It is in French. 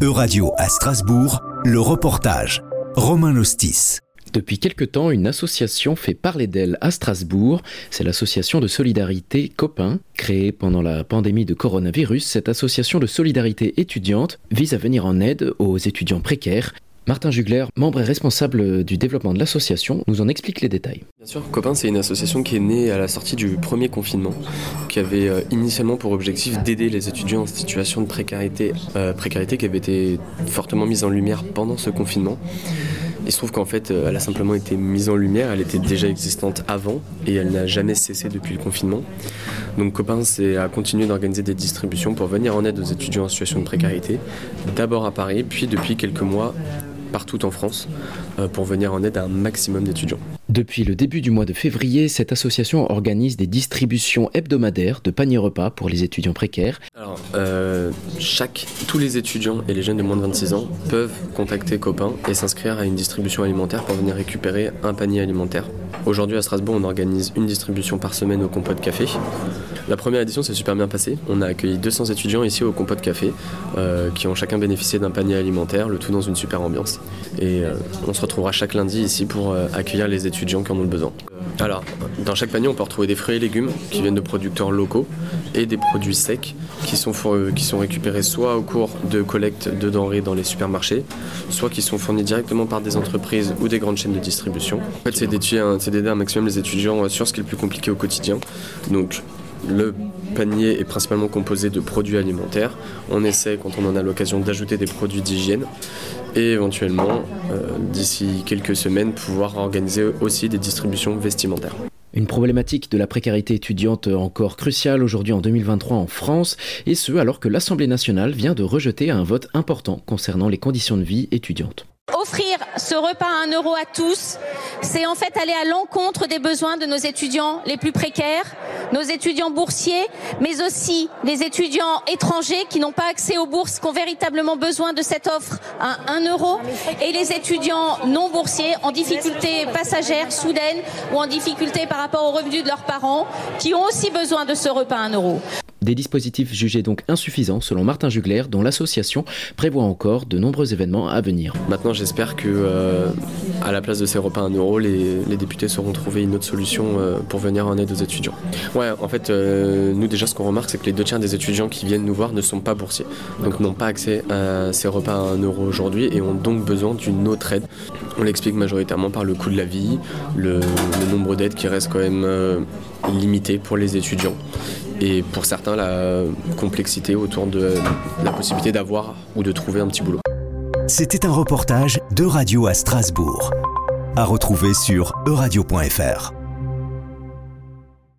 Euradio à Strasbourg, le reportage. Romain Lostis. Depuis quelque temps, une association fait parler d'elle à Strasbourg. C'est l'association de solidarité Copain. Créée pendant la pandémie de coronavirus, cette association de solidarité étudiante vise à venir en aide aux étudiants précaires Martin Jugler, membre et responsable du développement de l'association, nous en explique les détails. Bien sûr, Copain, c'est une association qui est née à la sortie du premier confinement, qui avait euh, initialement pour objectif d'aider les étudiants en situation de précarité, euh, précarité qui avait été fortement mise en lumière pendant ce confinement. Il se trouve qu'en fait, euh, elle a simplement été mise en lumière, elle était déjà existante avant et elle n'a jamais cessé depuis le confinement. Donc Copain, c'est à continuer d'organiser des distributions pour venir en aide aux étudiants en situation de précarité, d'abord à Paris, puis depuis quelques mois partout en France euh, pour venir en aide à un maximum d'étudiants. Depuis le début du mois de février, cette association organise des distributions hebdomadaires de paniers repas pour les étudiants précaires. Alors, euh, chaque, tous les étudiants et les jeunes de moins de 26 ans peuvent contacter Copain et s'inscrire à une distribution alimentaire pour venir récupérer un panier alimentaire. Aujourd'hui à Strasbourg, on organise une distribution par semaine au Compote Café. La première édition s'est super bien passée. On a accueilli 200 étudiants ici au Compote Café euh, qui ont chacun bénéficié d'un panier alimentaire, le tout dans une super ambiance. Et euh, on se retrouvera chaque lundi ici pour accueillir les étudiants qui en ont le besoin. Alors, dans chaque panier, on peut retrouver des fruits et légumes qui viennent de producteurs locaux et des produits secs qui sont, qui sont récupérés soit au cours de collecte de denrées dans les supermarchés, soit qui sont fournis directement par des entreprises ou des grandes chaînes de distribution. En fait, c'est d'aider un maximum les étudiants sur ce qui est le plus compliqué au quotidien. Le panier est principalement composé de produits alimentaires. On essaie, quand on en a l'occasion, d'ajouter des produits d'hygiène et éventuellement, euh, d'ici quelques semaines, pouvoir organiser aussi des distributions vestimentaires. Une problématique de la précarité étudiante encore cruciale aujourd'hui en 2023 en France, et ce alors que l'Assemblée nationale vient de rejeter un vote important concernant les conditions de vie étudiantes. Offrir ce repas à un euro à tous, c'est en fait aller à l'encontre des besoins de nos étudiants les plus précaires, nos étudiants boursiers, mais aussi les étudiants étrangers qui n'ont pas accès aux bourses, qui ont véritablement besoin de cette offre à un euro, et les étudiants non boursiers en difficulté passagère, soudaine, ou en difficulté par rapport aux revenus de leurs parents, qui ont aussi besoin de ce repas à un euro. Des dispositifs jugés donc insuffisants selon Martin Jugler, dont l'association prévoit encore de nombreux événements à venir. Maintenant, j'espère que euh, à la place de ces repas à 1 euro, les, députés sauront trouver une autre solution euh, pour venir en aide aux étudiants. Ouais, en fait, euh, nous déjà, ce qu'on remarque, c'est que les deux tiers des étudiants qui viennent nous voir ne sont pas boursiers, donc n'ont pas accès à ces repas à 1 euro aujourd'hui et ont donc besoin d'une autre aide. On l'explique majoritairement par le coût de la vie, le, le nombre d'aides qui reste quand même limité pour les étudiants et pour certains la complexité autour de la possibilité d'avoir ou de trouver un petit boulot. C'était un reportage de Radio à Strasbourg, à retrouver sur euradio.fr.